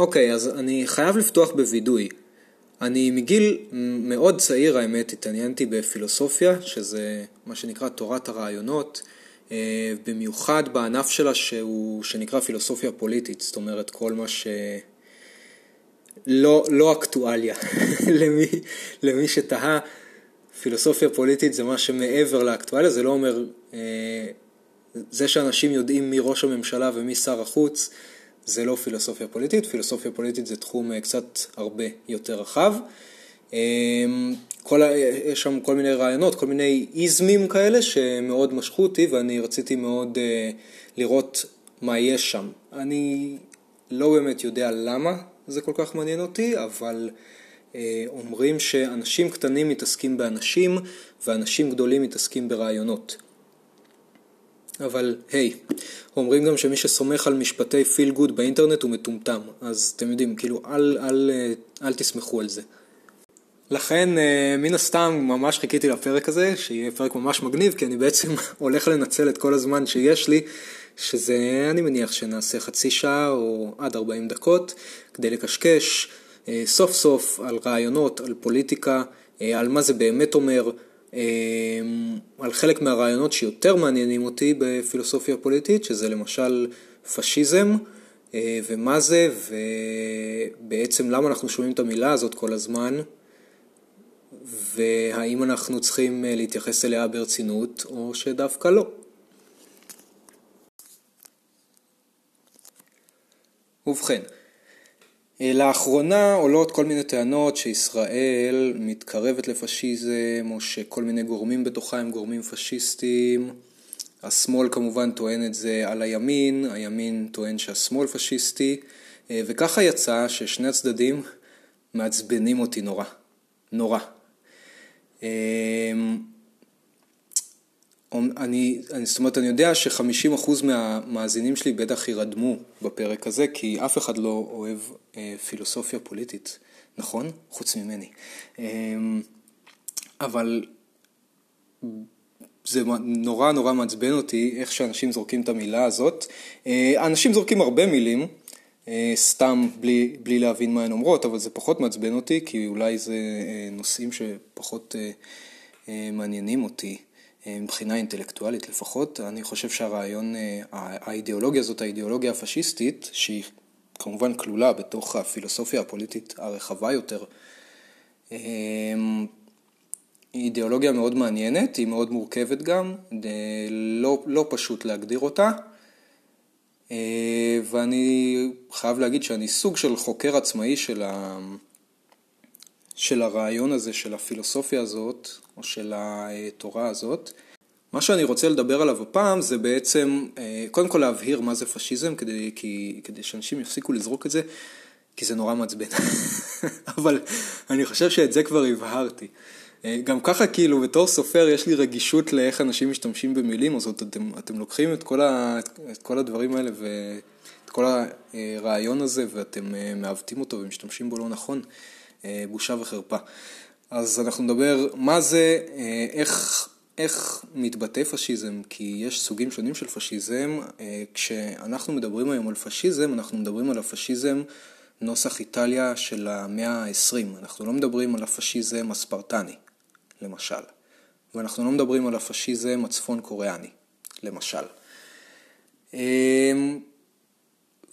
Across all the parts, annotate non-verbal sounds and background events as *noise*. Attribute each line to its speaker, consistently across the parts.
Speaker 1: אוקיי, אז אני חייב לפתוח בווידוי. אני מגיל מאוד צעיר, האמת, התעניינתי בפילוסופיה, שזה מה שנקרא תורת הרעיונות, אה, במיוחד בענף שלה שהוא, שנקרא פילוסופיה פוליטית, זאת אומרת כל מה ש... לא, לא אקטואליה, *laughs* למי, למי שתהה, פילוסופיה פוליטית זה מה שמעבר לאקטואליה, זה לא אומר, אה, זה שאנשים יודעים מי ראש הממשלה ומי שר החוץ, זה לא פילוסופיה פוליטית, פילוסופיה פוליטית זה תחום אה, קצת הרבה יותר רחב. אמ, כל, יש שם כל מיני רעיונות, כל מיני איזמים כאלה שמאוד משכו אותי ואני רציתי מאוד uh, לראות מה יש שם. אני לא באמת יודע למה זה כל כך מעניין אותי, אבל אומרים שאנשים קטנים מתעסקים באנשים ואנשים גדולים מתעסקים ברעיונות. אבל היי, hey, אומרים גם שמי שסומך על משפטי פיל גוד באינטרנט הוא מטומטם, אז אתם יודעים, כאילו אל, אל, אל, אל תסמכו על זה. לכן אה, מן הסתם ממש חיכיתי לפרק הזה, שיהיה פרק ממש מגניב, כי אני בעצם *laughs* הולך לנצל את כל הזמן שיש לי, שזה אני מניח שנעשה חצי שעה או עד 40 דקות, כדי לקשקש אה, סוף סוף על רעיונות, על פוליטיקה, אה, על מה זה באמת אומר, על חלק מהרעיונות שיותר מעניינים אותי בפילוסופיה פוליטית, שזה למשל פשיזם. ומה זה, ובעצם למה אנחנו שומעים את המילה הזאת כל הזמן, והאם אנחנו צריכים אה, להתייחס אליה ברצינות או שדווקא לא. ובכן, אה, לאחרונה עולות כל מיני טענות שישראל מתקרבת לפשיזם או שכל מיני גורמים בתוכה הם גורמים פשיסטיים. השמאל כמובן טוען את זה על הימין, הימין טוען שהשמאל פשיסטי אה, וככה יצא ששני הצדדים מעצבנים אותי נורא, נורא. אני, אני, זאת אומרת, אני יודע ש-50% מהמאזינים שלי בטח יירדמו בפרק הזה, כי אף אחד לא אוהב אה, פילוסופיה פוליטית, נכון? חוץ ממני. אה, אבל זה נורא נורא מעצבן אותי איך שאנשים זורקים את המילה הזאת. אה, אנשים זורקים הרבה מילים, אה, סתם בלי, בלי להבין מה הן אומרות, אבל זה פחות מעצבן אותי, כי אולי זה אה, נושאים שפחות אה, מעניינים אותי. מבחינה אינטלקטואלית לפחות, אני חושב שהרעיון, האידיאולוגיה הזאת, האידיאולוגיה הפשיסטית, שהיא כמובן כלולה בתוך הפילוסופיה הפוליטית הרחבה יותר, היא אידיאולוגיה מאוד מעניינת, היא מאוד מורכבת גם, לא, לא פשוט להגדיר אותה. אה, ואני חייב להגיד שאני סוג של חוקר עצמאי של, ה... של הרעיון הזה, של הפילוסופיה הזאת, או של התורה הזאת. מה שאני רוצה לדבר עליו הפעם זה בעצם, אה, קודם כל להבהיר מה זה פשיזם, כדי, כי, כדי שאנשים יפסיקו לזרוק את זה, כי זה נורא מעצבן. *laughs* אבל אני חושב שאת זה כבר הבהרתי. אה, גם ככה כאילו בתור סופר יש לי רגישות לאיך אנשים משתמשים במילים, אז אתם, אתם לוקחים את כל, ה, את כל הדברים האלה ואת כל הרעיון הזה ואתם אה, מעוותים אותו ומשתמשים בו לא נכון, אה, בושה וחרפה. אז אנחנו נדבר מה זה, איך, איך מתבטא פשיזם, כי יש סוגים שונים של פשיזם. כשאנחנו מדברים היום על פשיזם, אנחנו מדברים על הפשיזם נוסח איטליה של המאה ה-20, אנחנו לא מדברים על הפשיזם הספרטני. למשל. ואנחנו לא מדברים על הפשיזם הצפון קוריאני, למשל.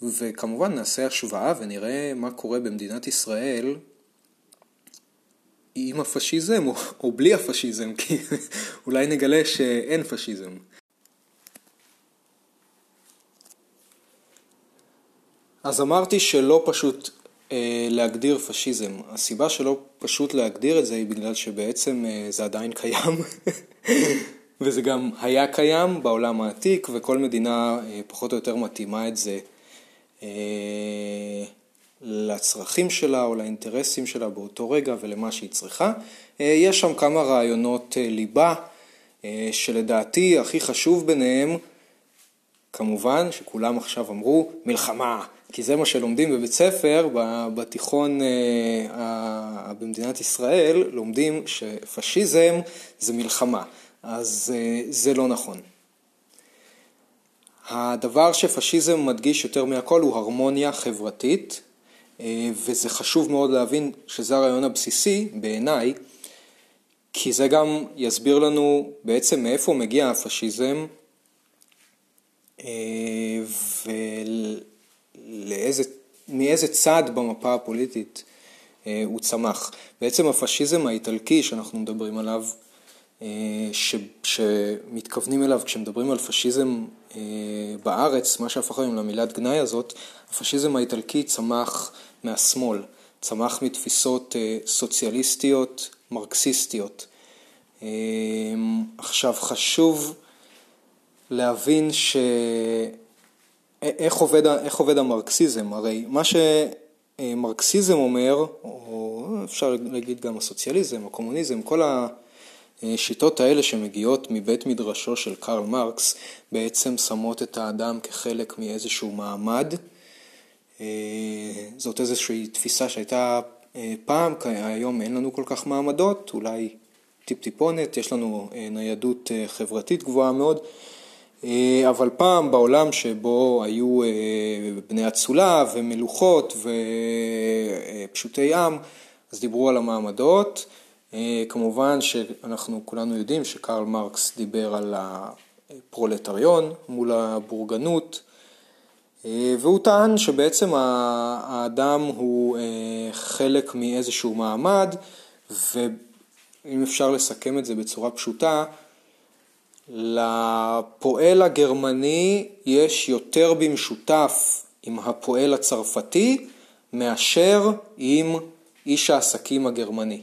Speaker 1: וכמובן נעשה השוואה ונראה מה קורה במדינת ישראל עם הפשיזם או, או בלי הפשיזם, כי אולי נגלה שאין פשיזם. אז אמרתי שלא פשוט אה, להגדיר פשיזם. הסיבה שלא פשוט להגדיר את זה היא בגלל שבעצם אה, זה עדיין קיים, *laughs* וזה גם היה קיים בעולם העתיק, וכל מדינה אה, פחות או יותר מתאימה את זה לצרכים שלה או לאינטרסים שלה באותו רגע ולמה שהיא צריכה. יש שם כמה רעיונות ליבה, שלדעתי הכי חשוב ביניהם, כמובן, שכולם עכשיו אמרו, מלחמה. כי זה מה שלומדים בבית ספר, בתיכון אה, במדינת ישראל, לומדים שפשיזם זה מלחמה, אז אה, זה לא נכון. הדבר שפשיזם מדגיש יותר מהכל הוא הרמוניה חברתית, וזה חשוב מאוד להבין שזה הרעיון הבסיסי בעיניי, כי זה גם יסביר לנו בעצם מאיפה מגיע הפשיזם ומאיזה צד במפה הפוליטית הוא צמח. בעצם הפשיזם האיטלקי שאנחנו מדברים עליו, ש, שמתכוונים אליו כשמדברים על פשיזם בארץ, מה שהפך היום למילת גנאי הזאת, הפשיזם האיטלקי צמח מהשמאל, צמח מתפיסות סוציאליסטיות, מרקסיסטיות. עכשיו חשוב להבין ש... איך עובד, איך עובד המרקסיזם, הרי מה שמרקסיזם אומר, או אפשר להגיד גם הסוציאליזם, הקומוניזם, כל השיטות האלה שמגיעות מבית מדרשו של קרל מרקס, בעצם שמות את האדם כחלק מאיזשהו מעמד. זאת איזושהי תפיסה שהייתה פעם, היום אין לנו כל כך מעמדות, אולי טיפ-טיפונת, יש לנו ניידות חברתית גבוהה מאוד. אה, אבל פעם בעולם שבו היו אה, בני אצולה ומלוכות ופשוטי עם, אז דיברו על המעמדות. אה, כמובן שאנחנו כולנו יודעים שקרל מרקס דיבר על הפרולטריון מול הבורגנות, והוא טען שבעצם האדם הוא חלק מאיזשהו מעמד, ואם אפשר לסכם את זה בצורה פשוטה, לפועל הגרמני יש יותר במשותף עם הפועל הצרפתי מאשר עם איש העסקים הגרמני.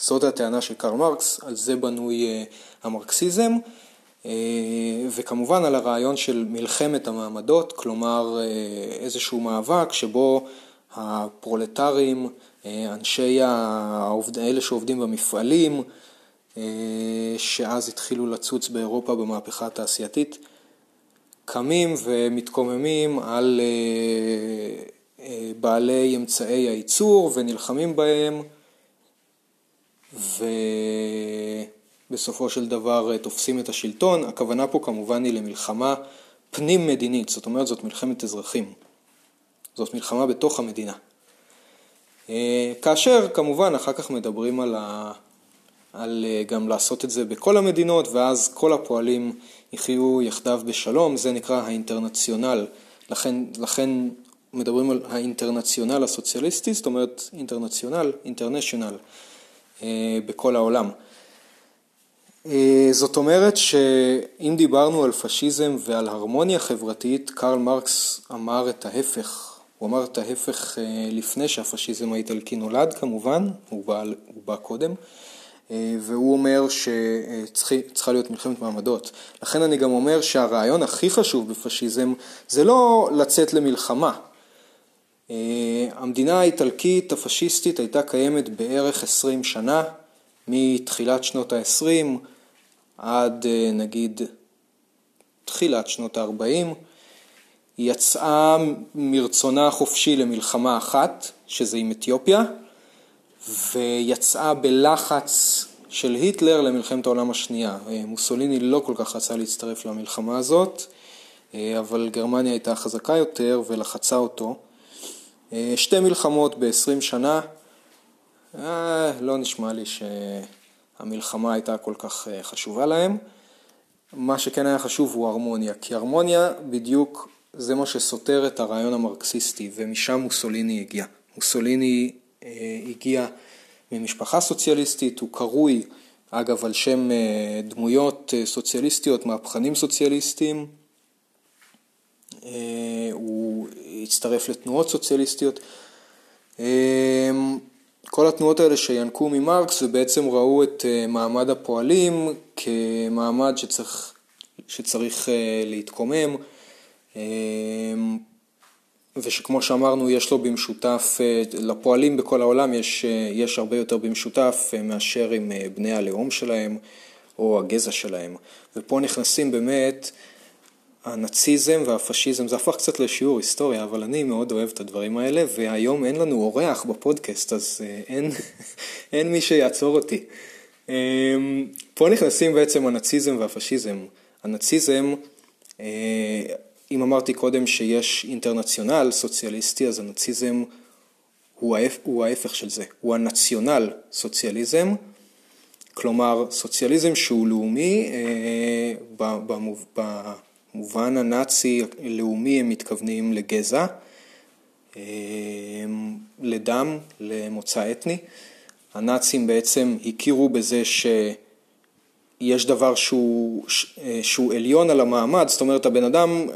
Speaker 1: זאת הטענה של קרל מרקס, על זה בנוי אה, המרקסיזם, אה, וכמובן על הרעיון של מלחמת המעמדות, כלומר אה, איזשהו מאבק שבו הפרולטרים, אנשי העובד, אלה שעובדים במפעלים, אה, שאז התחילו לצוץ באירופה במהפכה התעשייתית, קמים ומתקוממים על אה, אה, בעלי אמצעי הייצור ונלחמים בהם, ובסופו של דבר תופסים את השלטון. הכוונה פה כמובן היא למלחמה פנים מדינית, זאת אומרת זאת מלחמת אזרחים. זאת מלחמה בתוך המדינה. כאשר כמובן אחר כך מדברים על ה... על אה, גם לעשות את זה בכל המדינות, ואז כל הפועלים יחיו יחדיו בשלום, זה נקרא האינטרנציונל. לכן, לכן מדברים על האינטרנציונל הסוציאליסטי, זאת אומרת אינטרנציונל, אינטרנשיונל, אה, בכל העולם. אה, זאת אומרת שאם דיברנו על פשיזם ועל הרמוניה חברתית, קרל מרקס אמר את ההפך. הוא אמר את ההפך לפני שהפשיזם האיטלקי נולד כמובן, הוא בא, הוא בא קודם. אה, והוא אומר שצריכה להיות מלחמת מעמדות. לכן אני גם אומר שהרעיון הכי חשוב בפשיזם זה לא לצאת למלחמה. אה, המדינה האיטלקית הפשיסטית הייתה קיימת בערך 20 שנה, מתחילת שנות ה-20 עד אה, נגיד תחילת שנות ה-40. היא יצאה מרצונה החופשי למלחמה אחת, שזה עם אתיופיה, ויצאה בלחץ של היטלר למלחמת העולם השנייה. אה, מוסוליני לא כל כך רצה להצטרף למלחמה הזאת, אה, אבל גרמניה הייתה חזקה יותר ולחצה אותו. שתי מלחמות ב-20 שנה, לא נשמע לי שהמלחמה הייתה כל כך חשובה להם. מה שכן היה חשוב הוא הרמוניה, כי הרמוניה בדיוק זה מה שסותר את הרעיון המרקסיסטי, ומשם מוסוליני הגיע. מוסוליני אה, הגיע ממשפחה סוציאליסטית, הוא קרוי אגב על שם אה, דמויות אה, סוציאליסטיות, מהפכנים סוציאליסטיים, הוא הצטרף לתנועות סוציאליסטיות. כל התנועות האלה שינקו ממרקס ובעצם ראו את מעמד הפועלים כמעמד שצריך, שצריך להתקומם. ושכמו שאמרנו יש לו במשותף, אה, לפועלים בכל העולם יש, אה, יש הרבה יותר במשותף אה, מאשר עם בני הלאום שלהם או הגזע שלהם. ופה נכנסים באמת הנאציזם והפשיזם, זה הפך קצת לשיעור היסטוריה, אבל אני מאוד אוהב את הדברים האלה, והיום אין לנו אורח בפודקאסט, אז אין, *laughs* אין מי שיעצור אותי. פה נכנסים בעצם הנאציזם והפשיזם. הנאציזם אם אמרתי קודם שיש אינטרנציונל סוציאליסטי, אז הנאציזם הוא, ההפ... הוא ההפך של זה, הוא הנציונל סוציאליזם, כלומר סוציאליזם שהוא לאומי, אה, במובן הנאצי לאומי הם מתכוונים לגזע, אה, לדם, למוצא אתני. הנאצים בעצם הכירו בזה שיש דבר שהוא, אה, שהוא עליון על המעמד, זאת אומרת הבן אדם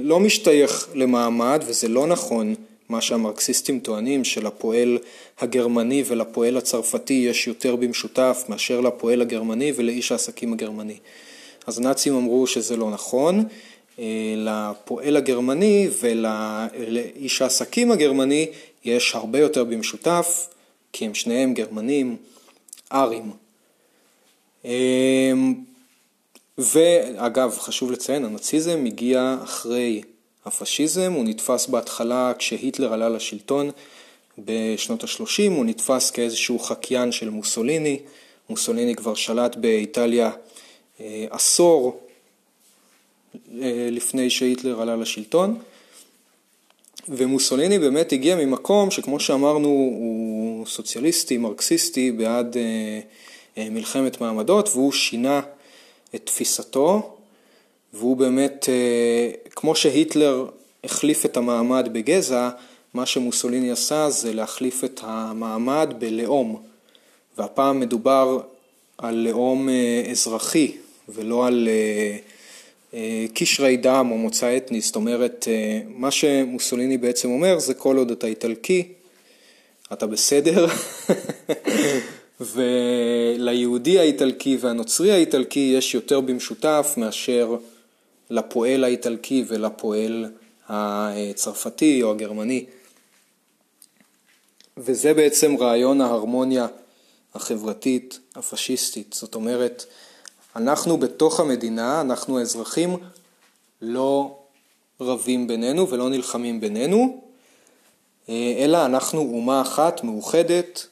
Speaker 1: לא משתייך למעמד וזה לא נכון מה שהמרקסיסטים טוענים שלפועל הגרמני ולפועל הצרפתי יש יותר במשותף מאשר לפועל הגרמני ולאיש העסקים הגרמני. אז הנאצים אמרו שזה לא נכון, אה, לפועל הגרמני ולאיש העסקים הגרמני יש הרבה יותר במשותף, כי הם שניהם גרמנים ארים. אה, ואגב, חשוב לציין, הנאציזם הגיע אחרי הפשיזם, הוא נתפס בהתחלה כשהיטלר עלה לשלטון בשנות ה-30, הוא נתפס כאיזשהו חקיין של מוסוליני, מוסוליני כבר שלט באיטליה עשור אה, לפני שהיטלר עלה לשלטון, ומוסוליני באמת הגיע ממקום שכמו שאמרנו הוא סוציאליסטי, מרקסיסטי, בעד אה, מלחמת מעמדות, והוא שינה את תפיסתו. והוא באמת, אה, כמו שהיטלר החליף את המעמד בגזע, מה שמוסוליני עשה זה להחליף את המעמד בלאום, והפעם מדובר על לאום אה, אזרחי ולא על אה, קשרי דם או מוצא אתני, זאת אומרת, מה שמוסוליני בעצם אומר זה כל עוד אתה איטלקי, אתה בסדר, *laughs* וליהודי האיטלקי והנוצרי האיטלקי יש יותר במשותף מאשר לפועל האיטלקי ולפועל הצרפתי או הגרמני. וזה בעצם רעיון ההרמוניה החברתית הפשיסטית. זאת אומרת, אנחנו בתוך המדינה, אנחנו האזרחים, לא רבים בינינו ולא נלחמים בינינו, אלא אנחנו אומה אחת מאוחדת,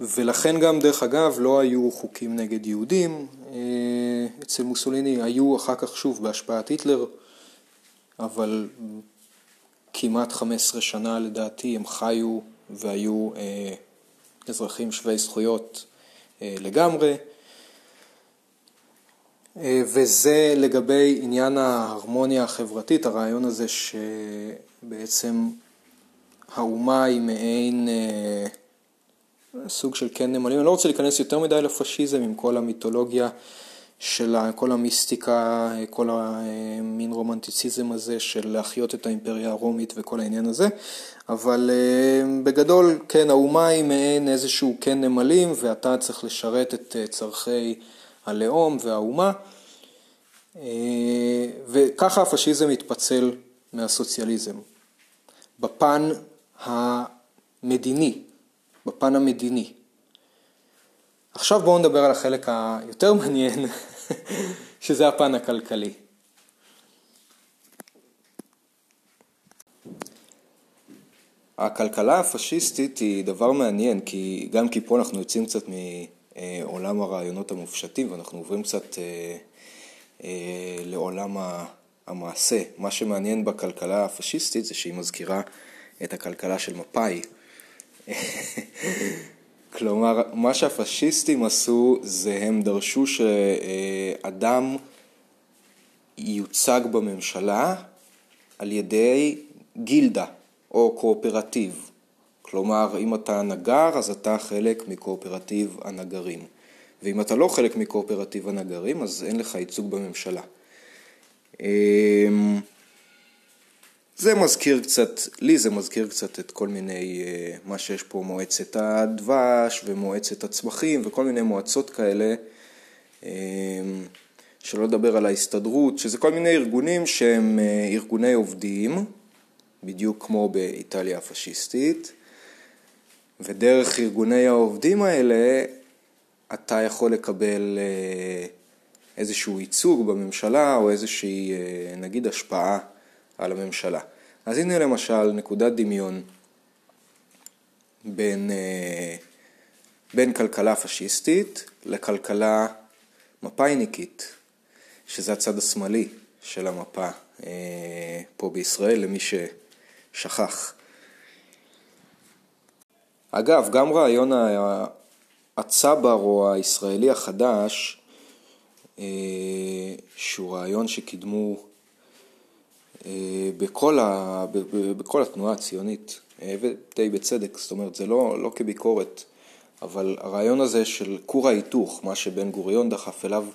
Speaker 1: ולכן גם, דרך אגב, לא היו חוקים נגד יהודים. אה, אצל מוסוליני היו אחר כך שוב בהשפעת היטלר, אבל כמעט 15 שנה לדעתי הם חיו והיו אה, אזרחים שווי זכויות אה, לגמרי. וזה לגבי עניין ההרמוניה החברתית, הרעיון הזה שבעצם האומה היא מעין סוג של כן נמלים. אני לא רוצה להיכנס יותר מדי לפשיזם עם כל המיתולוגיה של כל המיסטיקה, כל המין רומנטיציזם הזה של להחיות את האימפריה הרומית וכל העניין הזה, אבל אה, בגדול, כן, האומה היא מעין איזשהו כן נמלים ואתה צריך לשרת את אה, צורכי הלאום והאומה, אה, וככה הפשיזם מתפצל מהסוציאליזם. בפן המדיני, בפן המדיני. עכשיו בואו נדבר על החלק היותר מעניין, *laughs* שזה הפן הכלכלי. הכלכלה הפשיסטית היא דבר מעניין, כי גם כי פה אנחנו יוצאים קצת מעולם הרעיונות המופשטים ואנחנו עוברים קצת אה, אה, לעולם המעשה. מה שמעניין בכלכלה הפשיסטית זה שהיא מזכירה את הכלכלה של מפא"י, *laughs* כלומר, מה שהפשיסטים עשו זה הם דרשו שאדם ייוצג בממשלה על ידי גילדה או קואופרטיב. כלומר, אם אתה נגר, אז אתה חלק מקואופרטיב הנגרים. ואם אתה לא חלק מקואופרטיב הנגרים, אז אין לך ייצוג בממשלה. אמ, זה מזכיר קצת, לי זה מזכיר קצת את כל מיני, אה, מה שיש פה מועצת הדבש ומועצת הצמחים וכל מיני מועצות כאלה, אה, שלא לדבר על ההסתדרות, שזה כל מיני ארגונים שהם אה, ארגוני עובדים, בדיוק כמו באיטליה הפשיסטית, ודרך ארגוני העובדים האלה אתה יכול לקבל איזשהו ייצוג בממשלה או איזושהי נגיד השפעה על הממשלה. אז הנה למשל נקודת דמיון בין, אה, בין כלכלה פשיסטית לכלכלה מפאיניקית, שזה הצד השמאלי של המפה פה בישראל, למי ששכח. אגב, גם רעיון הצבר או הישראלי החדש, שהוא רעיון שקידמו בכל, ה, בכל התנועה הציונית, ודי בצדק, זאת אומרת, זה לא, לא כביקורת, אבל הרעיון הזה של כור ההיתוך, מה שבן גוריון דחף אליו,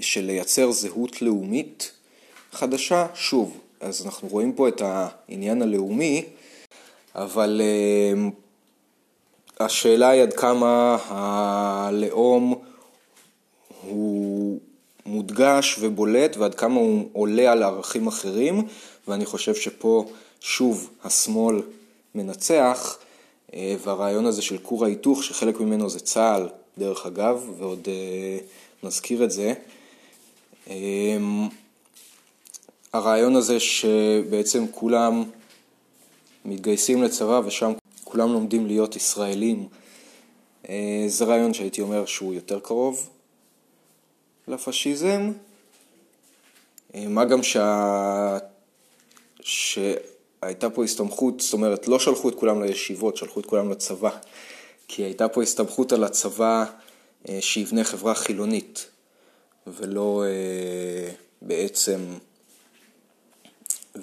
Speaker 1: של לייצר זהות לאומית חדשה, שוב, אז אנחנו רואים פה את העניין הלאומי, אבל השאלה היא עד כמה הלאום הוא מודגש ובולט ועד כמה הוא עולה על ערכים אחרים, ואני חושב שפה שוב השמאל מנצח, אה, והרעיון הזה של כור ההיתוך, שחלק ממנו זה צה"ל, דרך אגב, ועוד אה, נזכיר את זה. אמ, הרעיון הזה שבעצם כולם מתגייסים לצבא ושם כולם לומדים להיות ישראלים, אה, זה רעיון שהייתי אומר שהוא יותר קרוב לפשיזם, אה, מה גם שה... שהייתה פה הסתמכות, זאת אומרת לא שלחו את כולם לישיבות, שלחו את כולם לצבא, כי הייתה פה הסתמכות על הצבא אה, שיבנה חברה חילונית, ולא בעצם,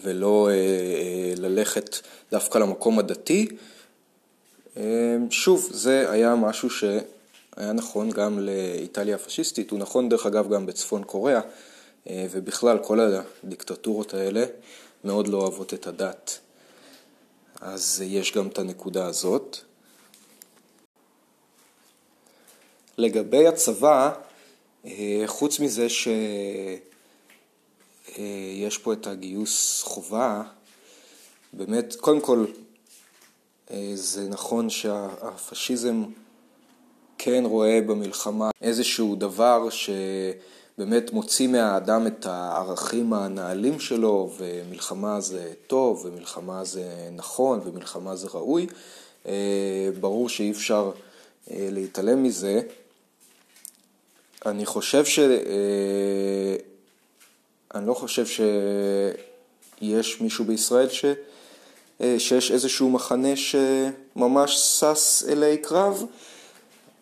Speaker 1: ולא ללכת דווקא למקום הדתי. שוב, זה היה משהו ש... היה נכון גם לאיטליה הפשיסטית, הוא נכון דרך אגב גם בצפון קוריאה, אה, ובכלל כל הדיקטטורות האלה מאוד לא אוהבות את הדת. אז יש גם את הנקודה הזאת. לגבי הצבא, אה, חוץ מזה שיש פה את הגיוס חובה, באמת, קודם כל, אה, זה נכון שהפשיזם כן רואה במלחמה איזשהו דבר שבאמת מוציא מהאדם את הערכים הנעלים שלו, ומלחמה זה טוב, ומלחמה זה נכון, ומלחמה זה ראוי. אה, ברור שאי אפשר אה, להתעלם מזה. אני חושב ש... אה, אני לא חושב שיש מישהו בישראל ש... שיש איזשהו מחנה שממש שש אלי קרב.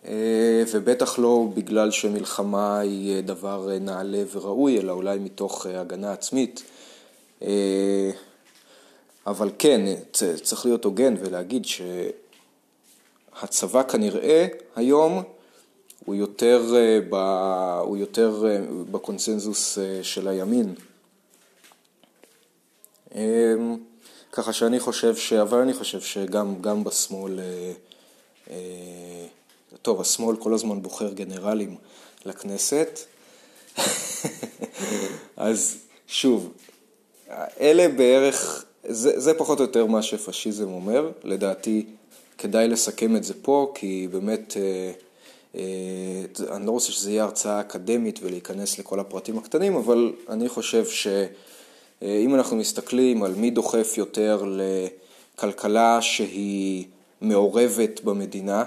Speaker 1: אה, ובטח לא בגלל שמלחמה היא אה, דבר אה, נעלה וראוי, אלא אולי מתוך הגנה עצמית. אבל כן, צריך להיות הוגן ולהגיד שהצבא כנראה היום הוא יותר, ב, הוא יותר בקונסנזוס של הימין. ככה שאני חושב ש... אבל אני חושב שגם בשמאל טוב, השמאל כל הזמן בוחר גנרלים לכנסת. *laughs* אז שוב, אלה בערך, זה, זה פחות או יותר מה שפשיזם אומר. לדעתי כדאי לסכם את זה פה, כי באמת, אה, אה, אני לא רוצה שזה יהיה הרצאה אקדמית ולהיכנס לכל הפרטים הקטנים, אבל אני חושב שאם אנחנו מסתכלים על מי דוחף יותר לכלכלה שהיא מעורבת במדינה,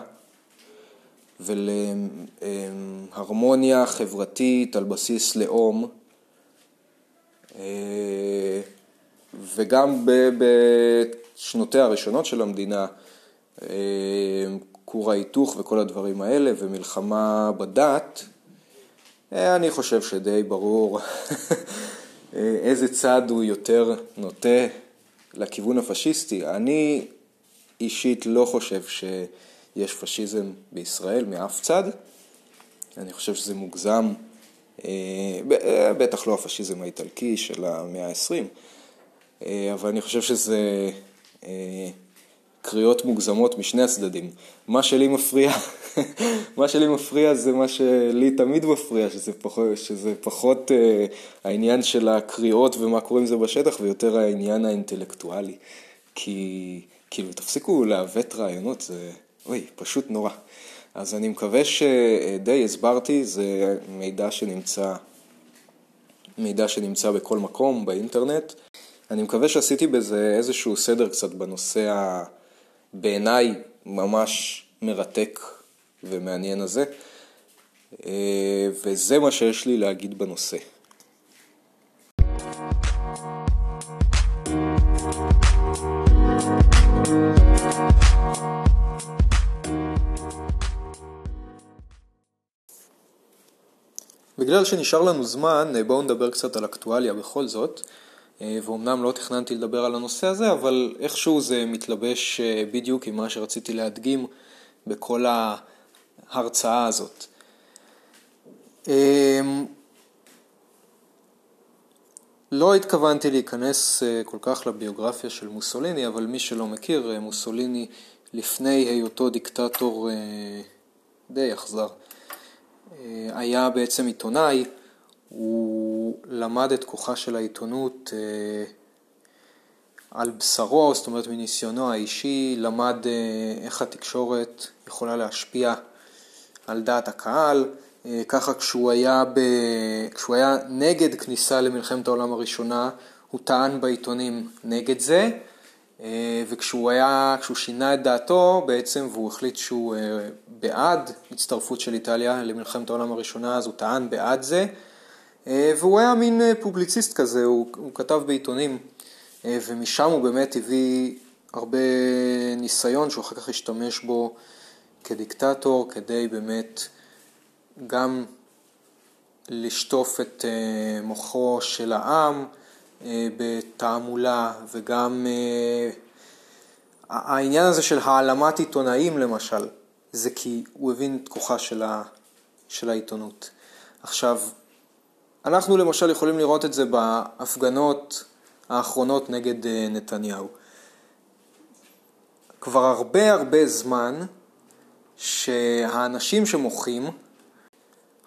Speaker 1: ולהרמוניה חברתית על בסיס לאום, אה, וגם בשנותיה הראשונות של המדינה, אה, כור ההיתוך וכל הדברים האלה, ומלחמה בדת, אה, אני חושב שדי ברור *laughs* איזה צד הוא יותר נוטה לכיוון הפשיסטי. אני אישית לא חושב ש... יש פשיזם בישראל מאף צד. אני חושב שזה מוגזם, אה, אה, בטח לא הפשיזם האיטלקי של המאה ה-20, אה, אבל אני חושב שזה קריאות מוגזמות משני הצדדים. מה שלי מפריע, *laughs* מה שלי מפריע זה מה שלי תמיד מפריע, שזה פחות, שזה פחות העניין של הקריאות ומה קורה עם זה בשטח, ויותר העניין האינטלקטואלי. כי כאילו, תפסיקו לעוות רעיונות, זה... אוי, פשוט נורא. אז אני מקווה שדי הסברתי, זה מידע שנמצא, מידע שנמצא בכל מקום באינטרנט. אני מקווה שעשיתי בזה איזשהו סדר קצת בנושא בעיניי ממש מרתק ומעניין הזה, וזה מה שיש לי להגיד בנושא. בגלל שנשאר לנו זמן, בואו נדבר קצת על אקטואליה בכל זאת. אה, ואומנם לא תכננתי לדבר על הנושא הזה, אבל איכשהו זה מתלבש אה, בדיוק עם מה שרציתי להדגים בכל ההרצאה הזאת. אמ, לא התכוונתי להיכנס אה, כל כך לביוגרפיה של מוסוליני, אבל מי שלא מכיר, מוסוליני לפני היותו דיקטטור די אכזר, היה בעצם עיתונאי, הוא למד את כוחה של העיתונות אה, על בשרו, זאת אומרת מניסיונו האישי, למד אה, איך התקשורת יכולה להשפיע על דעת הקהל. אה, ככה כשהוא היה, ב... כשהוא היה נגד כניסה למלחמת העולם הראשונה, הוא טען בעיתונים נגד זה, וכשהוא היה, כשהוא שינה את דעתו בעצם והוא החליט שהוא בעד הצטרפות של איטליה למלחמת העולם הראשונה, אז הוא טען בעד זה. אה, והוא היה מין אה, פובליציסט כזה, הוא, הוא כתב בעיתונים, אה, ומשם הוא באמת הביא הרבה ניסיון שהוא אחר כך השתמש בו כדיקטטור, כדי באמת גם לשטוף את מוחו של העם בתעמולה, וגם העניין הזה של העלמת עיתונאים למשל, זה כי הוא הבין את כוחה של, ה, של העיתונות. עכשיו, אנחנו למשל יכולים לראות את זה בהפגנות האחרונות נגד אה, נתניהו. כבר הרבה הרבה זמן שהאנשים שמוחים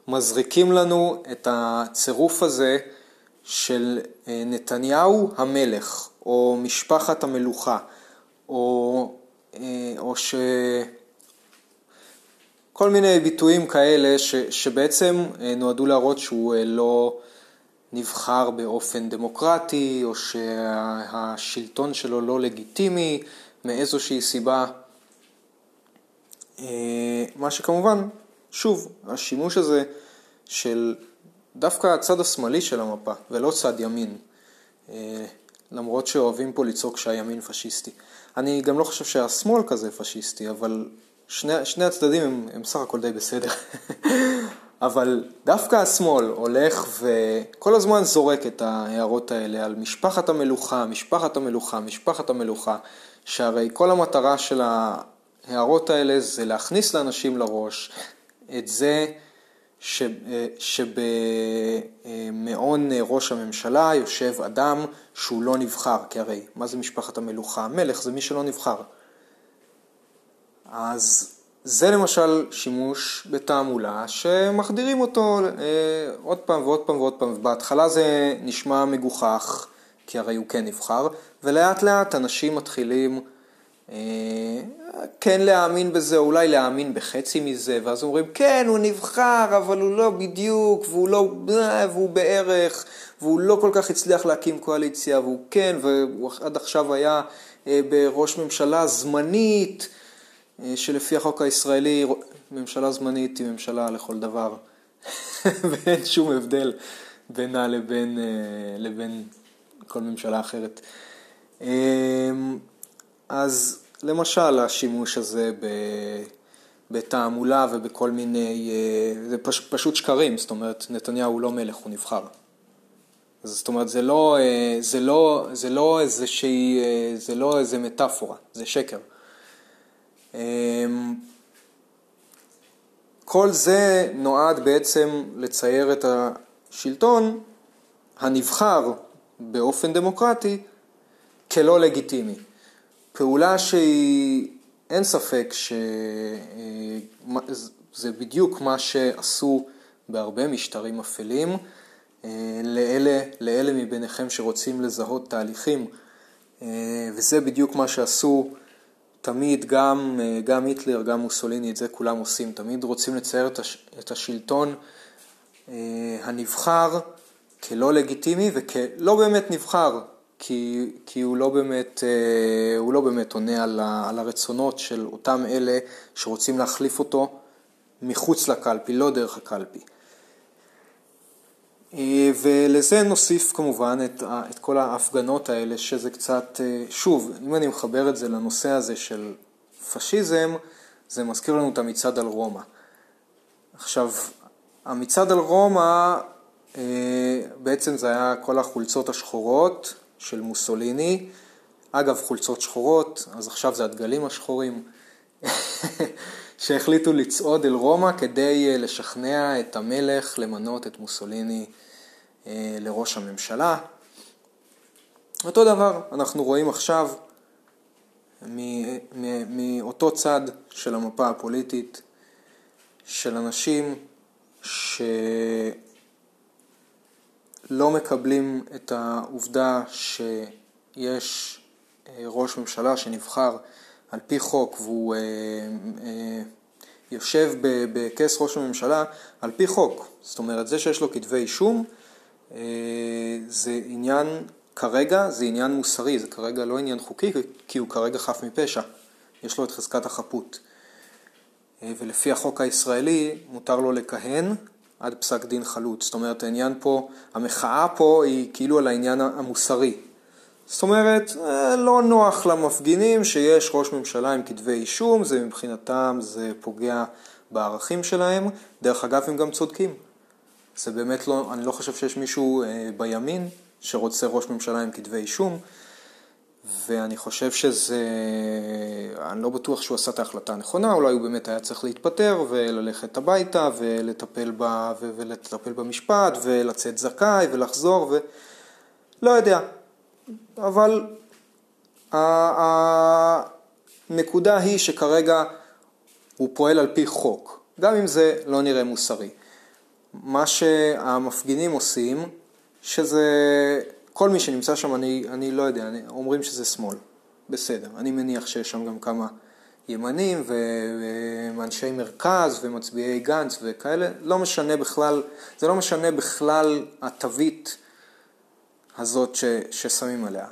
Speaker 1: מזריקים לנו את הצירוף הזה של אה, נתניהו המלך, או משפחת המלוכה, או, אה, או ש... כל מיני ביטויים כאלה ש, שבעצם אה, נועדו להראות שהוא אה, לא נבחר באופן דמוקרטי, או שהשלטון שלו לא לגיטימי מאיזושהי סיבה. אה, מה שכמובן, שוב, השימוש הזה של דווקא הצד השמאלי של המפה, ולא צד ימין, למרות שאוהבים פה לצעוק שהימין פשיסטי. אני גם לא חושב שהשמאל כזה פשיסטי, אבל שני, שני הצדדים הם, הם סך הכל די בסדר. *laughs* אבל דווקא השמאל הולך וכל הזמן זורק את ההערות האלה על משפחת המלוכה, משפחת המלוכה, משפחת המלוכה, שהרי כל המטרה של ההערות האלה זה להכניס לאנשים לראש את זה ש, שבמעון ראש הממשלה יושב אדם שהוא לא נבחר, כי הרי מה זה משפחת המלוכה? מלך זה מי שלא נבחר. אז זה למשל שימוש בתעמולה שמחדירים אותו אה, עוד פעם ועוד פעם ועוד פעם. בהתחלה זה נשמע מגוחך, כי הרי הוא כן נבחר, ולאט לאט אנשים מתחילים אה, כן להאמין בזה, אולי להאמין בחצי מזה, ואז אומרים כן, הוא נבחר, אבל הוא לא בדיוק, והוא לא, והוא בערך, והוא לא כל כך הצליח להקים קואליציה, והוא כן, והוא עד עכשיו היה אה, בראש ממשלה זמנית. אה, שלפי החוק הישראלי ממשלה זמנית היא ממשלה לכל דבר, *laughs* ואין שום הבדל בינה לבין, אה, לבין כל ממשלה אחרת. אמ, אז למשל השימוש הזה בתעמולה ובכל מיני, אה, זה פש, פשוט שקרים, זאת אומרת נתניהו הוא לא מלך, הוא נבחר. זאת אומרת זה לא, זה לא, זה לא איזושהי, זה לא איזה מטאפורה, זה שקר. אמ, כל זה נועד בעצם לצייר את השלטון הנבחר באופן דמוקרטי כלא לגיטימי. פעולה שהיא, אין ספק שזה אה, בדיוק מה שעשו בהרבה משטרים אפלים. אה, לאלה, לאלה מביניכם שרוצים לזהות תהליכים, אה, וזה בדיוק מה שעשו תמיד, גם, אה, גם היטלר, גם מוסוליני, את זה כולם עושים, תמיד רוצים לצייר את השלטון אה, הנבחר כלא לגיטימי וכלא באמת נבחר, כי, כי הוא, לא באמת, אה, הוא לא באמת עונה על, על הרצונות של אותם אלה שרוצים להחליף אותו מחוץ לקלפי, לא דרך הקלפי. אה, ולזה נוסיף כמובן את, את כל ההפגנות האלה, שזה קצת, אה, שוב, אם אני מחבר את זה לנושא הזה של פשיזם, זה מזכיר לנו את המצעד על רומא. עכשיו, המצעד על רומא, אה, בעצם זה היה כל החולצות השחורות של מוסוליני, אגב חולצות שחורות, אז עכשיו זה הדגלים השחורים, *laughs* שהחליטו לצעוד אל רומא כדי לשכנע את המלך למנות את מוסוליני אה, לראש הממשלה. אותו דבר אנחנו רואים עכשיו מאותו צד של המפה הפוליטית של אנשים שלא מקבלים את העובדה שיש אה, ראש ממשלה שנבחר על פי חוק והוא אה, יושב בכס ראש הממשלה על פי חוק. זאת אומרת, זה שיש לו כתבי אישום אה, זה עניין, כרגע זה עניין מוסרי, זה כרגע לא עניין חוקי, כי הוא כרגע חף מפשע, יש לו את חזקת החפות. אה, ולפי החוק הישראלי מותר לו לכהן עד פסק דין חלוט. זאת אומרת, העניין פה, המחאה פה היא כאילו על העניין המוסרי. זאת אומרת, אה, לא נוח למפגינים שיש ראש ממשלה עם כתבי אישום, זה מבחינתם, זה פוגע בערכים שלהם. דרך אגב, הם גם צודקים. זה באמת לא, אני לא חושב שיש מישהו אה, בימין שרוצה ראש ממשלה עם כתבי אישום, ואני חושב שזה, אני לא בטוח שהוא עשה את ההחלטה הנכונה, אולי הוא באמת היה צריך להתפטר וללכת הביתה ולטפל, ב, ולטפל במשפט ולצאת זכאי ולחזור ו... לא יודע, אבל הנקודה היא שכרגע הוא פועל על פי חוק, גם אם זה לא נראה מוסרי. מה שהמפגינים עושים, שזה, כל מי שנמצא שם, אני, אני לא יודע, אני, אומרים שזה שמאל. בסדר, אני מניח שיש שם גם כמה ימנים ואנשי מרכז ומצביעי גנץ וכאלה, לא משנה בכלל, זה לא משנה בכלל התווית הזאת ש, ששמים עליה.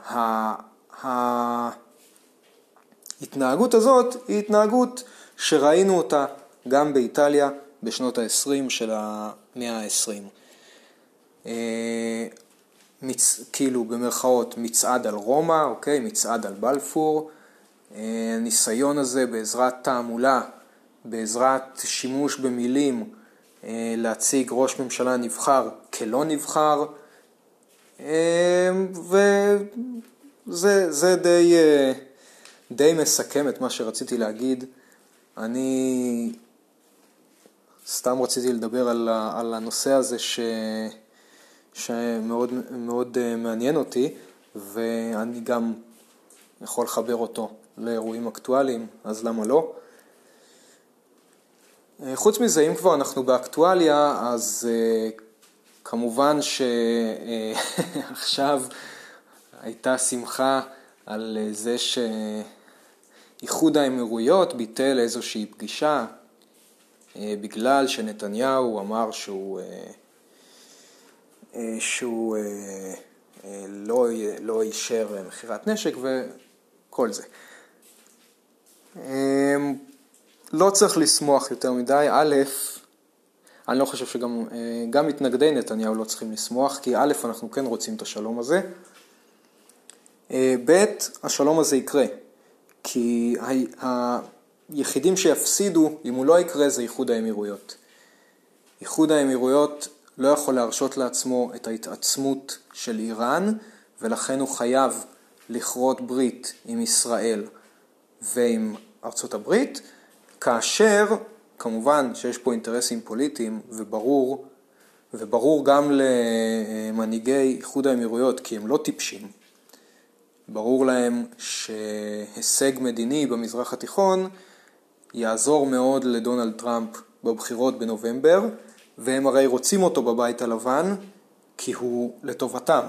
Speaker 1: ההתנהגות הזאת היא התנהגות שראינו אותה גם באיטליה בשנות ה-20 של המאה ה-20. אה, מצ... כאילו במרכאות מצעד על רומא, אוקיי? מצעד על בלפור. אה, הניסיון הזה בעזרת תעמולה, בעזרת שימוש במילים, אה, להציג ראש ממשלה נבחר כלא נבחר, וזה די, די מסכם את מה שרציתי להגיד. אני סתם רציתי לדבר על, על הנושא הזה ש, שמאוד מאוד אה, מעניין אותי, ואני גם יכול לחבר אותו לאירועים אקטואליים, אז למה לא? אה, חוץ מזה, אם כבר אנחנו באקטואליה, אז אה, כמובן שעכשיו הייתה שמחה על זה שאיחוד האמירויות ביטל איזושהי פגישה אה, בגלל שנתניהו אמר שהוא, אה, אה, שהוא לא, לא אישר מכירת נשק וכל זה. לא צריך לשמוח יותר מדי, א', אני לא חושב שגם גם מתנגדי נתניהו לא צריכים לשמוח, כי א', אנחנו כן רוצים את השלום הזה, ב', השלום הזה יקרה, כי היחידים שיפסידו, אם הוא לא יקרה, זה איחוד האמירויות. איחוד האמירויות לא יכול להרשות לעצמו את ההתעצמות של איראן, ולכן הוא חייב לכרות ברית עם ישראל ועם ארצות הברית, כאשר כמובן שיש פה אינטרסים פוליטיים וברור, וברור גם למנהיגי איחוד האמירויות, כי הם לא טיפשים, ברור להם שהישג מדיני במזרח התיכון יעזור מאוד לדונלד טראמפ בבחירות בנובמבר, והם הרי רוצים אותו בבית הלבן כי הוא לטובתם.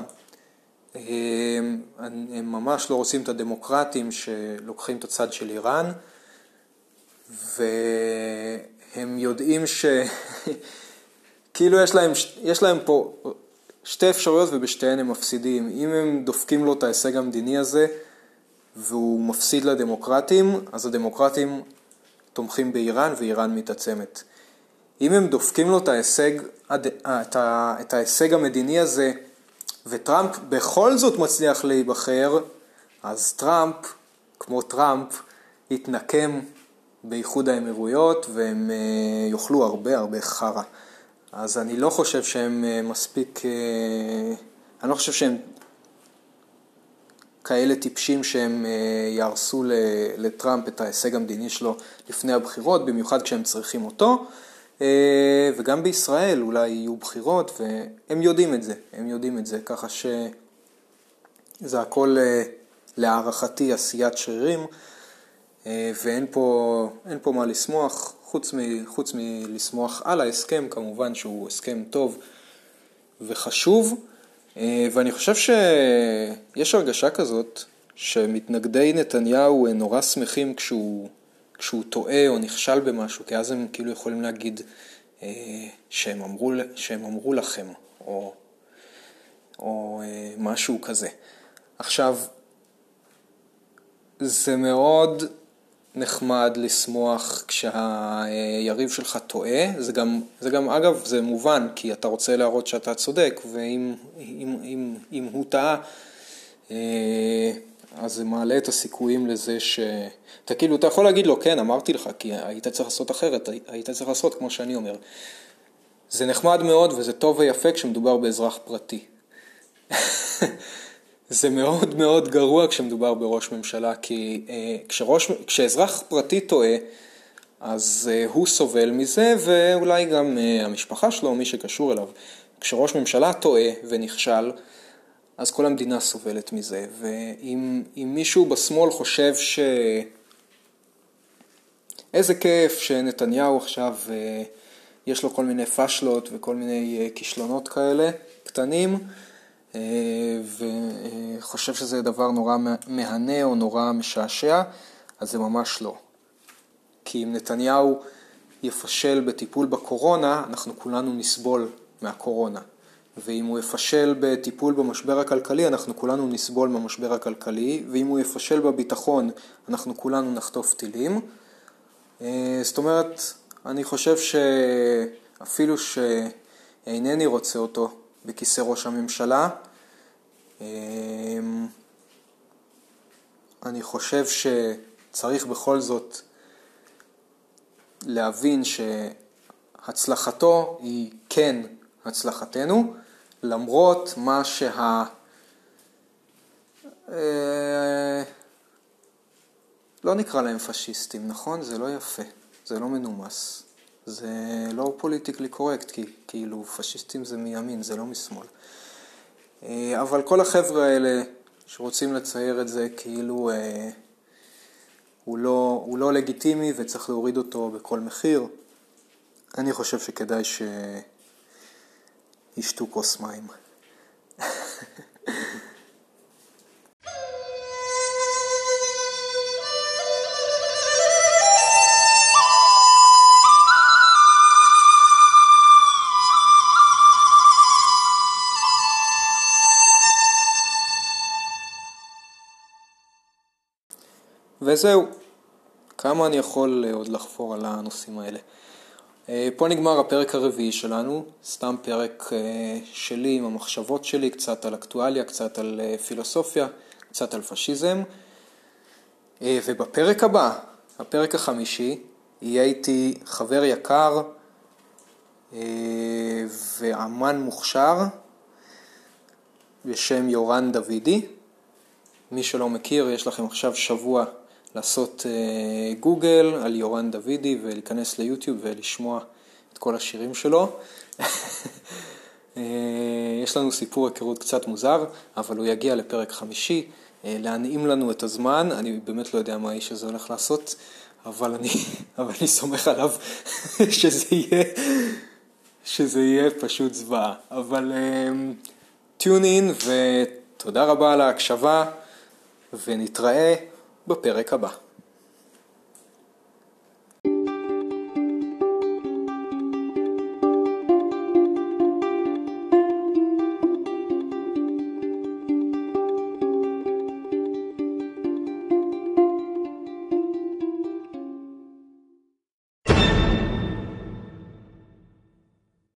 Speaker 1: הם, הם ממש לא רוצים את הדמוקרטים שלוקחים את הצד של איראן, והם יודעים ש... *laughs* כאילו יש להם, יש להם פה שתי אפשרויות ובשתיהן הם מפסידים. אם הם דופקים לו את ההישג המדיני הזה והוא מפסיד לדמוקרטים, אז הדמוקרטים תומכים באיראן ואיראן מתעצמת. אם הם דופקים לו את ההישג, את, ה, את ההישג המדיני הזה, וטראמפ בכל זאת מצליח להיבחר, אז טראמפ, כמו טראמפ, יתנקם באיחוד האמירויות והם אה, יאכלו הרבה הרבה חרא. אז אני לא חושב שהם אה, מספיק, אה, אני לא חושב שהם כאלה טיפשים שהם יהרסו לטראמפ את ההישג המדיני שלו לפני הבחירות, במיוחד כשהם צריכים אותו. וגם בישראל אולי יהיו בחירות, והם יודעים את זה, הם יודעים את זה, ככה שזה הכל להערכתי עשיית שרירים. אה, ואין פה, פה מה לשמוח, חוץ, מ, חוץ מלשמוח על ההסכם, כמובן שהוא הסכם טוב וחשוב, אה, ואני חושב שיש הרגשה כזאת שמתנגדי נתניהו נורא שמחים כשהוא, כשהוא טועה או נכשל במשהו, כי אז הם כאילו יכולים להגיד אה, שהם אמרו, שהם אמרו לכם, או, או משהו כזה. עכשיו, זה מאוד נחמד לשמוח כשהיריב שלך טועה, זה גם, זה גם אגב זה מובן כי אתה רוצה להראות שאתה צודק ואם אם, אם, אם הוא טעה אה, אז זה מעלה את הסיכויים לזה ש... אתה כאילו, אתה יכול להגיד לו, כן, אמרתי לך, כי היית צריך לעשות אחרת, היית צריך לעשות כמו שאני אומר. זה נחמד מאוד וזה טוב ויפה כשמדובר באזרח פרטי. *laughs* זה מאוד מאוד גרוע כשמדובר בראש ממשלה, כי אה, כשראש, כשאזרח פרטי טועה, אז אה, הוא סובל מזה, ואולי גם אה, המשפחה שלו, מי שקשור אליו. כשראש ממשלה טועה ונכשל, אז כל המדינה סובלת מזה. ואם מישהו בשמאל חושב ש... איזה כיף שנתניהו עכשיו, יש לו כל מיני פשלות וכל מיני כישלונות כאלה, קטנים, אה, וחושב שזה דבר נורא מהנה או נורא משעשע, אז זה ממש לא. כי אם נתניהו יפשל בטיפול בקורונה, אנחנו כולנו נסבול מהקורונה. ואם הוא יפשל בטיפול במשבר הכלכלי, אנחנו כולנו נסבול מהמשבר הכלכלי, ואם הוא יפשל בביטחון, אנחנו כולנו נחטוף טילים. אה, זאת אומרת, אני חושב שאפילו שאינני רוצה אותו בכיסא ראש הממשלה, אמ, אני חושב שצריך בכל זאת להבין שהצלחתו היא כן הצלחתנו, למרות מה שה... אה, לא נקרא להם פשיסטים, נכון? זה לא יפה, זה לא מנומס. זה לא פוליטיקלי קורקט, כי כאילו פשיסטים זה מימין, זה לא משמאל. אה, אבל כל החבר'ה האלה שרוצים לצייר את זה כאילו אה, הוא, לא, הוא לא לגיטימי וצריך להוריד אותו בכל מחיר, אני חושב שכדאי שישתו כוס מים. *laughs* וזהו, כמה אני יכול אה, עוד לחפור על הנושאים האלה. אה, פה נגמר הפרק הרביעי שלנו, סתם פרק אה, שלי עם המחשבות שלי, קצת על אקטואליה, קצת על פילוסופיה, קצת על פשיזם. ובפרק הבא, הפרק החמישי, יהיה איתי חבר יקר ואמן מוכשר בשם יורן דוידי. מי שלא מכיר, יש לכם עכשיו שבוע לעשות אה, גוגל על יורן דוידי ולהיכנס ליוטיוב ולשמוע את כל השירים שלו. *laughs* אה, יש לנו סיפור היכרות קצת מוזר, אבל הוא יגיע לפרק חמישי, אה, להנעים לנו את הזמן, אני באמת לא יודע מה האיש הזה הולך לעשות, אבל אני, *laughs* אבל אני סומך עליו *laughs* שזה יהיה, שזה יהיה פשוט זוועה. אבל טיון אין ותודה רבה על ההקשבה, ונתראה בפרק הבא.